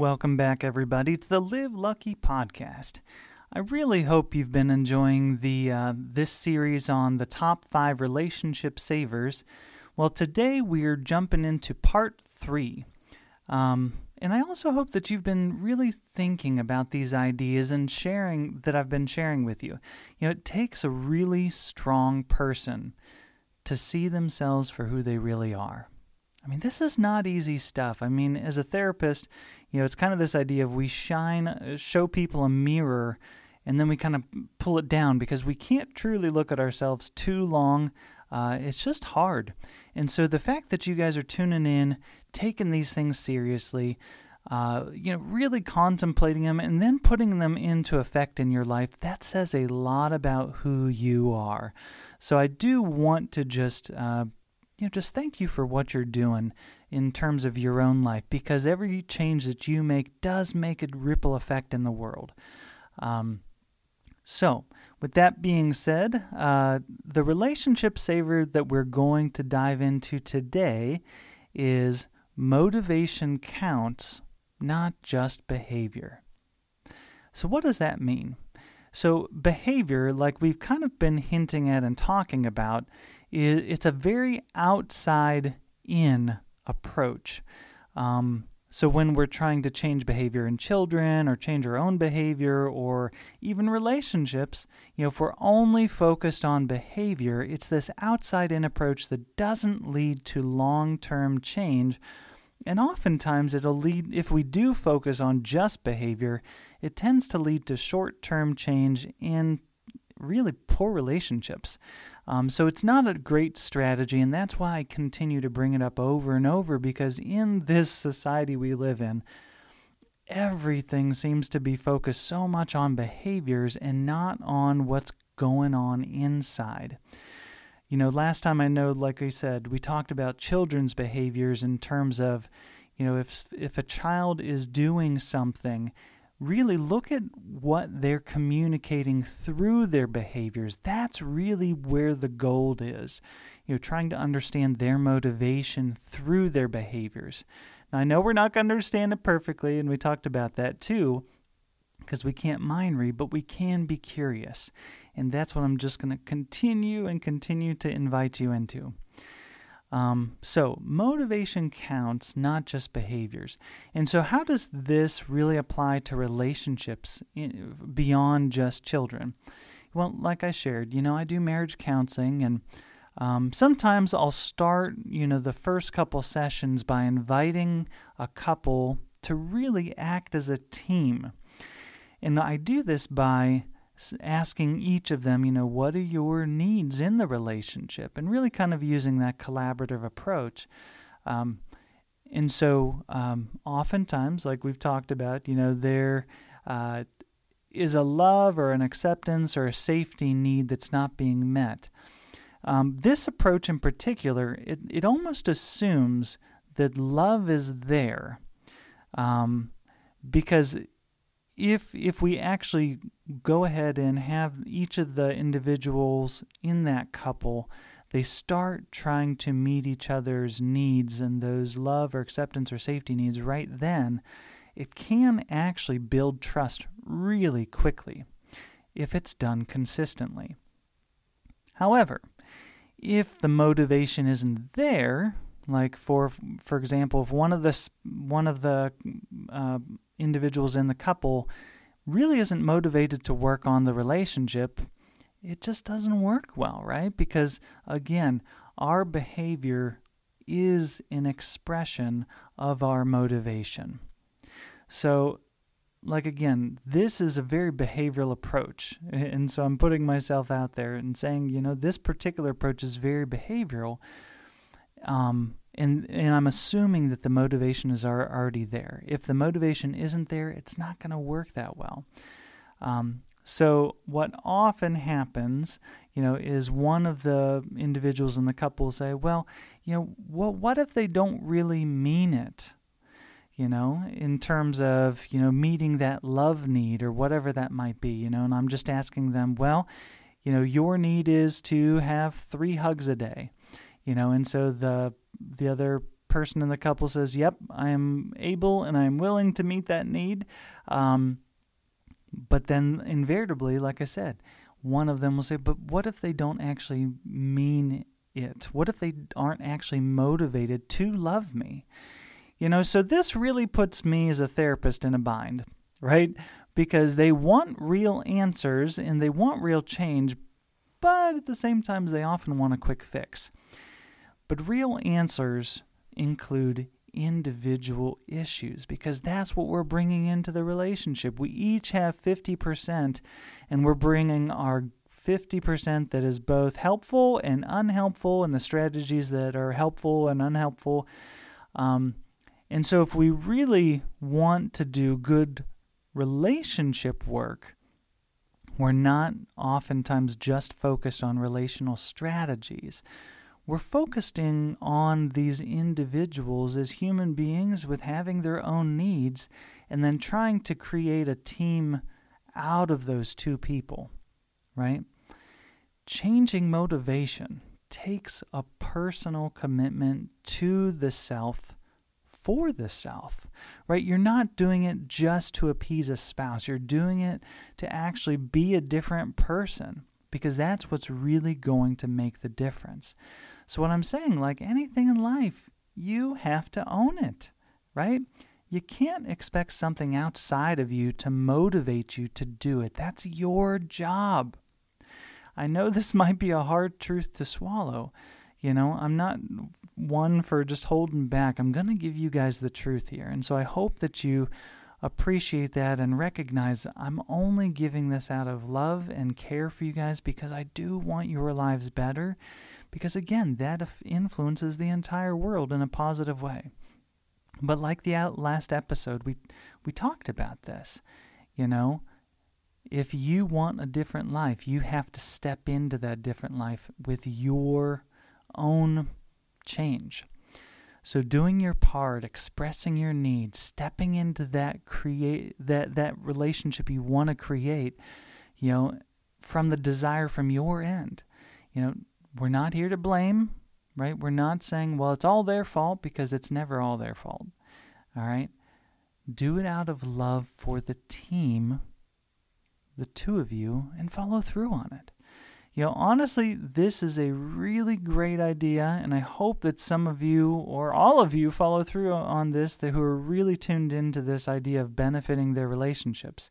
Welcome back, everybody, to the Live Lucky podcast. I really hope you've been enjoying the uh, this series on the top five relationship savers. Well, today we're jumping into part three, um, and I also hope that you've been really thinking about these ideas and sharing that I've been sharing with you. You know, it takes a really strong person to see themselves for who they really are. I mean, this is not easy stuff. I mean, as a therapist, you know, it's kind of this idea of we shine, uh, show people a mirror, and then we kind of pull it down because we can't truly look at ourselves too long. Uh, it's just hard. And so the fact that you guys are tuning in, taking these things seriously, uh, you know, really contemplating them and then putting them into effect in your life, that says a lot about who you are. So I do want to just uh, you know, just thank you for what you're doing in terms of your own life because every change that you make does make a ripple effect in the world. Um, so, with that being said, uh, the relationship saver that we're going to dive into today is motivation counts, not just behavior. So, what does that mean? So, behavior, like we've kind of been hinting at and talking about, is it's a very outside in approach. Um, so, when we're trying to change behavior in children or change our own behavior or even relationships, you know, if we're only focused on behavior, it's this outside in approach that doesn't lead to long term change. And oftentimes, it'll lead, if we do focus on just behavior, it tends to lead to short term change in really poor relationships. Um, so it's not a great strategy, and that's why I continue to bring it up over and over because in this society we live in, everything seems to be focused so much on behaviors and not on what's going on inside. You know, last time I know, like I said, we talked about children's behaviors in terms of, you know, if if a child is doing something really look at what they're communicating through their behaviors. That's really where the gold is. You know, trying to understand their motivation through their behaviors. Now, I know we're not going to understand it perfectly, and we talked about that too, because we can't mind read, but we can be curious. And that's what I'm just going to continue and continue to invite you into. Um, so, motivation counts, not just behaviors. And so, how does this really apply to relationships in, beyond just children? Well, like I shared, you know, I do marriage counseling, and um, sometimes I'll start, you know, the first couple sessions by inviting a couple to really act as a team. And I do this by asking each of them, you know, what are your needs in the relationship, and really kind of using that collaborative approach. Um, and so, um, oftentimes, like we've talked about, you know, there uh, is a love or an acceptance or a safety need that's not being met. Um, this approach in particular, it, it almost assumes that love is there. Um, because if if we actually go ahead and have each of the individuals in that couple they start trying to meet each other's needs and those love or acceptance or safety needs right then it can actually build trust really quickly if it's done consistently. However if the motivation isn't there like for for example if one of the one of the uh, individuals in the couple really isn't motivated to work on the relationship, it just doesn't work well, right? Because again, our behavior is an expression of our motivation. So, like again, this is a very behavioral approach. And so I'm putting myself out there and saying, you know, this particular approach is very behavioral. Um, and and I'm assuming that the motivation is already there. If the motivation isn't there, it's not going to work that well. Um, so, what often happens, you know, is one of the individuals in the couple will say, well, you know, well, what if they don't really mean it? You know, in terms of, you know, meeting that love need or whatever that might be, you know, and I'm just asking them, well, you know, your need is to have three hugs a day, you know, and so the the other person in the couple says, "Yep, I am able and I am willing to meet that need." Um, but then, invariably, like I said, one of them will say, "But what if they don't actually mean it? What if they aren't actually motivated to love me?" You know, so this really puts me as a therapist in a bind, right? Because they want real answers and they want real change, but at the same time, they often want a quick fix. But real answers include individual issues because that's what we're bringing into the relationship. We each have 50%, and we're bringing our 50% that is both helpful and unhelpful, and the strategies that are helpful and unhelpful. Um, and so, if we really want to do good relationship work, we're not oftentimes just focused on relational strategies we're focusing on these individuals as human beings with having their own needs and then trying to create a team out of those two people, right? Changing motivation takes a personal commitment to the self for the self, right? You're not doing it just to appease a spouse. You're doing it to actually be a different person because that's what's really going to make the difference. So, what I'm saying, like anything in life, you have to own it, right? You can't expect something outside of you to motivate you to do it. That's your job. I know this might be a hard truth to swallow. You know, I'm not one for just holding back. I'm going to give you guys the truth here. And so I hope that you appreciate that and recognize I'm only giving this out of love and care for you guys because I do want your lives better because again, that influences the entire world in a positive way. But like the last episode, we we talked about this. You know, if you want a different life, you have to step into that different life with your own change. So doing your part, expressing your needs, stepping into that create that that relationship you want to create, you know, from the desire from your end. You know, we're not here to blame, right? We're not saying, well, it's all their fault because it's never all their fault. All right? Do it out of love for the team, the two of you, and follow through on it. You know, honestly, this is a really great idea, and I hope that some of you or all of you follow through on this that who are really tuned into this idea of benefiting their relationships.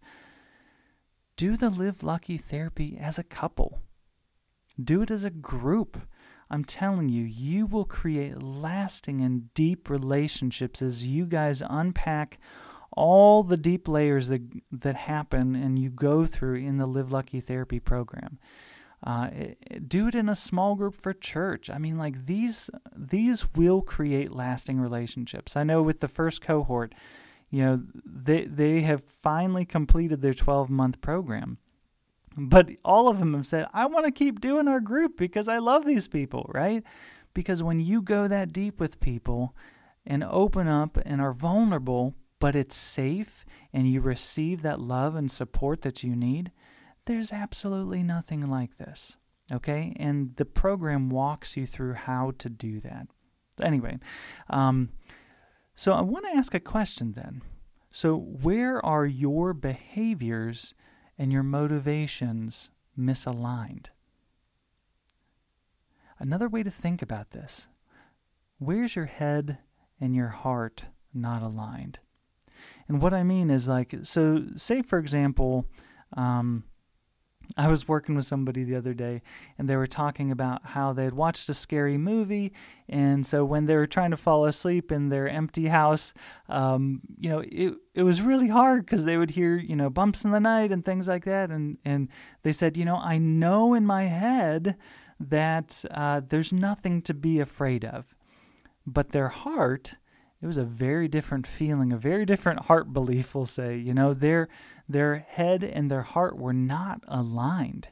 Do the Live Lucky therapy as a couple. Do it as a group. I'm telling you, you will create lasting and deep relationships as you guys unpack all the deep layers that that happen and you go through in the Live Lucky therapy program. Uh, do it in a small group for church. I mean, like these these will create lasting relationships. I know with the first cohort, you know, they they have finally completed their 12 month program but all of them have said, I want to keep doing our group because I love these people, right? Because when you go that deep with people and open up and are vulnerable, but it's safe and you receive that love and support that you need, there's absolutely nothing like this. Okay? And the program walks you through how to do that. Anyway, um, so I want to ask a question then. So, where are your behaviors and your motivations misaligned. Another way to think about this where's your head and your heart not aligned? And what I mean is like, so say for example, um, I was working with somebody the other day, and they were talking about how they had watched a scary movie, and so when they were trying to fall asleep in their empty house, um, you know, it it was really hard because they would hear you know bumps in the night and things like that, and and they said, you know, I know in my head that uh, there's nothing to be afraid of, but their heart it was a very different feeling, a very different heart belief, we'll say. You know, their their head and their heart were not aligned,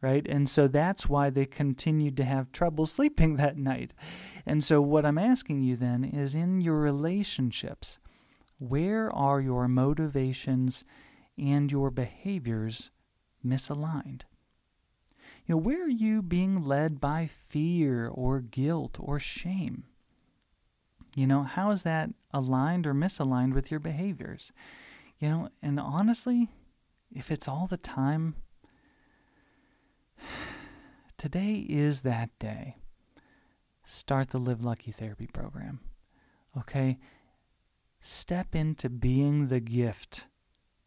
right? And so that's why they continued to have trouble sleeping that night. And so what I'm asking you then is in your relationships, where are your motivations and your behaviors misaligned? You know, where are you being led by fear or guilt or shame? You know, how is that aligned or misaligned with your behaviors? You know, and honestly, if it's all the time, today is that day. Start the Live Lucky Therapy program. Okay? Step into being the gift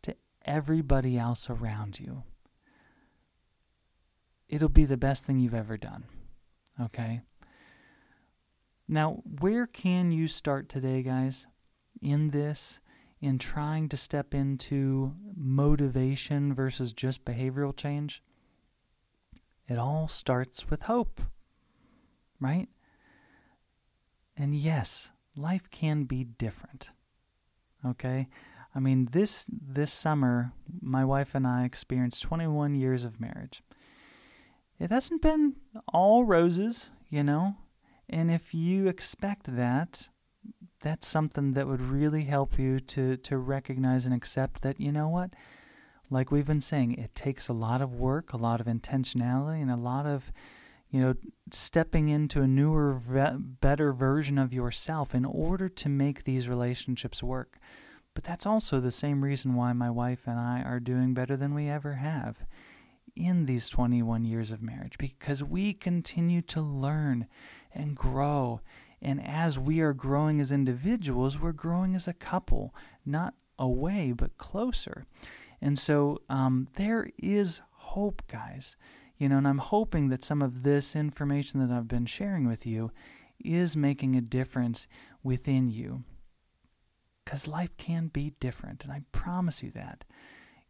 to everybody else around you. It'll be the best thing you've ever done. Okay? Now, where can you start today, guys, in this, in trying to step into motivation versus just behavioral change? It all starts with hope, right? And yes, life can be different. Okay? I mean, this this summer, my wife and I experienced 21 years of marriage. It hasn't been all roses, you know. And if you expect that, that's something that would really help you to, to recognize and accept that, you know what? Like we've been saying, it takes a lot of work, a lot of intentionality, and a lot of, you know, stepping into a newer, better version of yourself in order to make these relationships work. But that's also the same reason why my wife and I are doing better than we ever have in these 21 years of marriage because we continue to learn and grow. And as we are growing as individuals, we're growing as a couple, not away, but closer. And so um, there is hope, guys. You know, and I'm hoping that some of this information that I've been sharing with you is making a difference within you. Because life can be different, and I promise you that.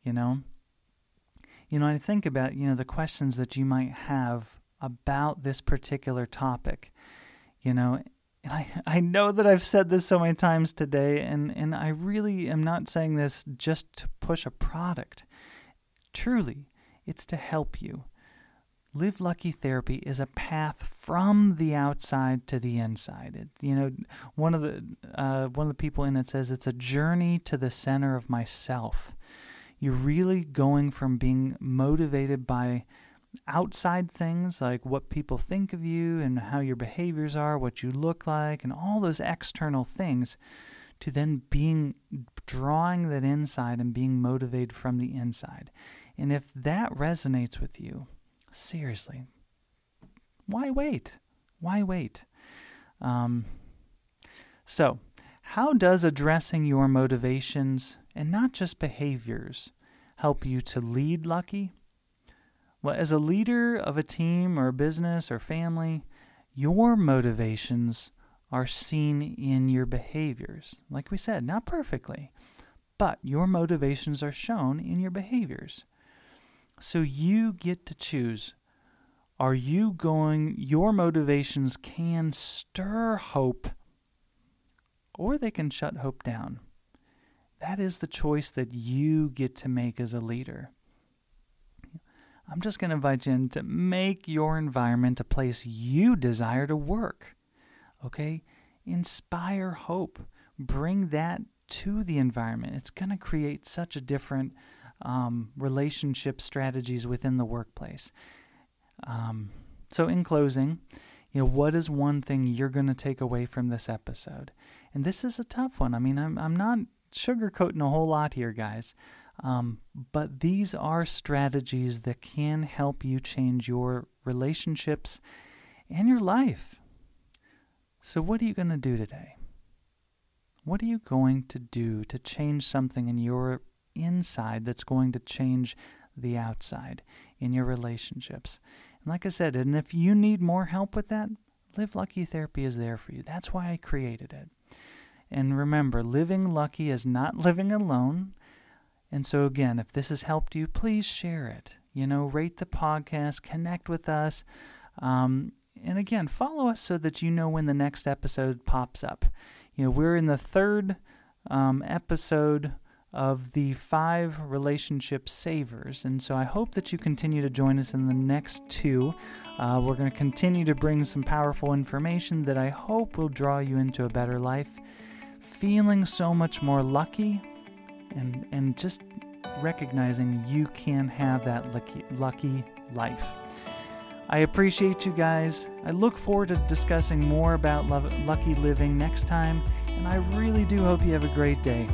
You know, you know, I think about, you know, the questions that you might have about this particular topic, you know, and I, I know that I've said this so many times today, and, and I really am not saying this just to push a product. Truly, it's to help you. Live Lucky Therapy is a path from the outside to the inside. It, you know, one of the uh, one of the people in it says it's a journey to the center of myself. You're really going from being motivated by outside things like what people think of you and how your behaviors are, what you look like, and all those external things, to then being drawing that inside and being motivated from the inside. And if that resonates with you, seriously, why wait? Why wait? Um, so, how does addressing your motivations and not just behaviors help you to lead lucky? Well, as a leader of a team or a business or family, your motivations are seen in your behaviors. Like we said, not perfectly, but your motivations are shown in your behaviors. So you get to choose. Are you going, your motivations can stir hope or they can shut hope down. That is the choice that you get to make as a leader. I'm just going to invite you in to make your environment a place you desire to work. Okay? Inspire hope. Bring that to the environment. It's going to create such a different um, relationship strategies within the workplace. Um, so, in closing, you know, what is one thing you're going to take away from this episode? And this is a tough one. I mean, I'm, I'm not sugarcoating a whole lot here, guys. Um, but these are strategies that can help you change your relationships and your life. So, what are you going to do today? What are you going to do to change something in your inside that's going to change the outside in your relationships? And like I said, and if you need more help with that, Live Lucky Therapy is there for you. That's why I created it. And remember, living lucky is not living alone. And so, again, if this has helped you, please share it. You know, rate the podcast, connect with us. Um, and again, follow us so that you know when the next episode pops up. You know, we're in the third um, episode of the five relationship savers. And so I hope that you continue to join us in the next two. Uh, we're going to continue to bring some powerful information that I hope will draw you into a better life, feeling so much more lucky and, and just recognizing you can have that lucky, lucky life. I appreciate you guys. I look forward to discussing more about love, lucky living next time, and I really do hope you have a great day.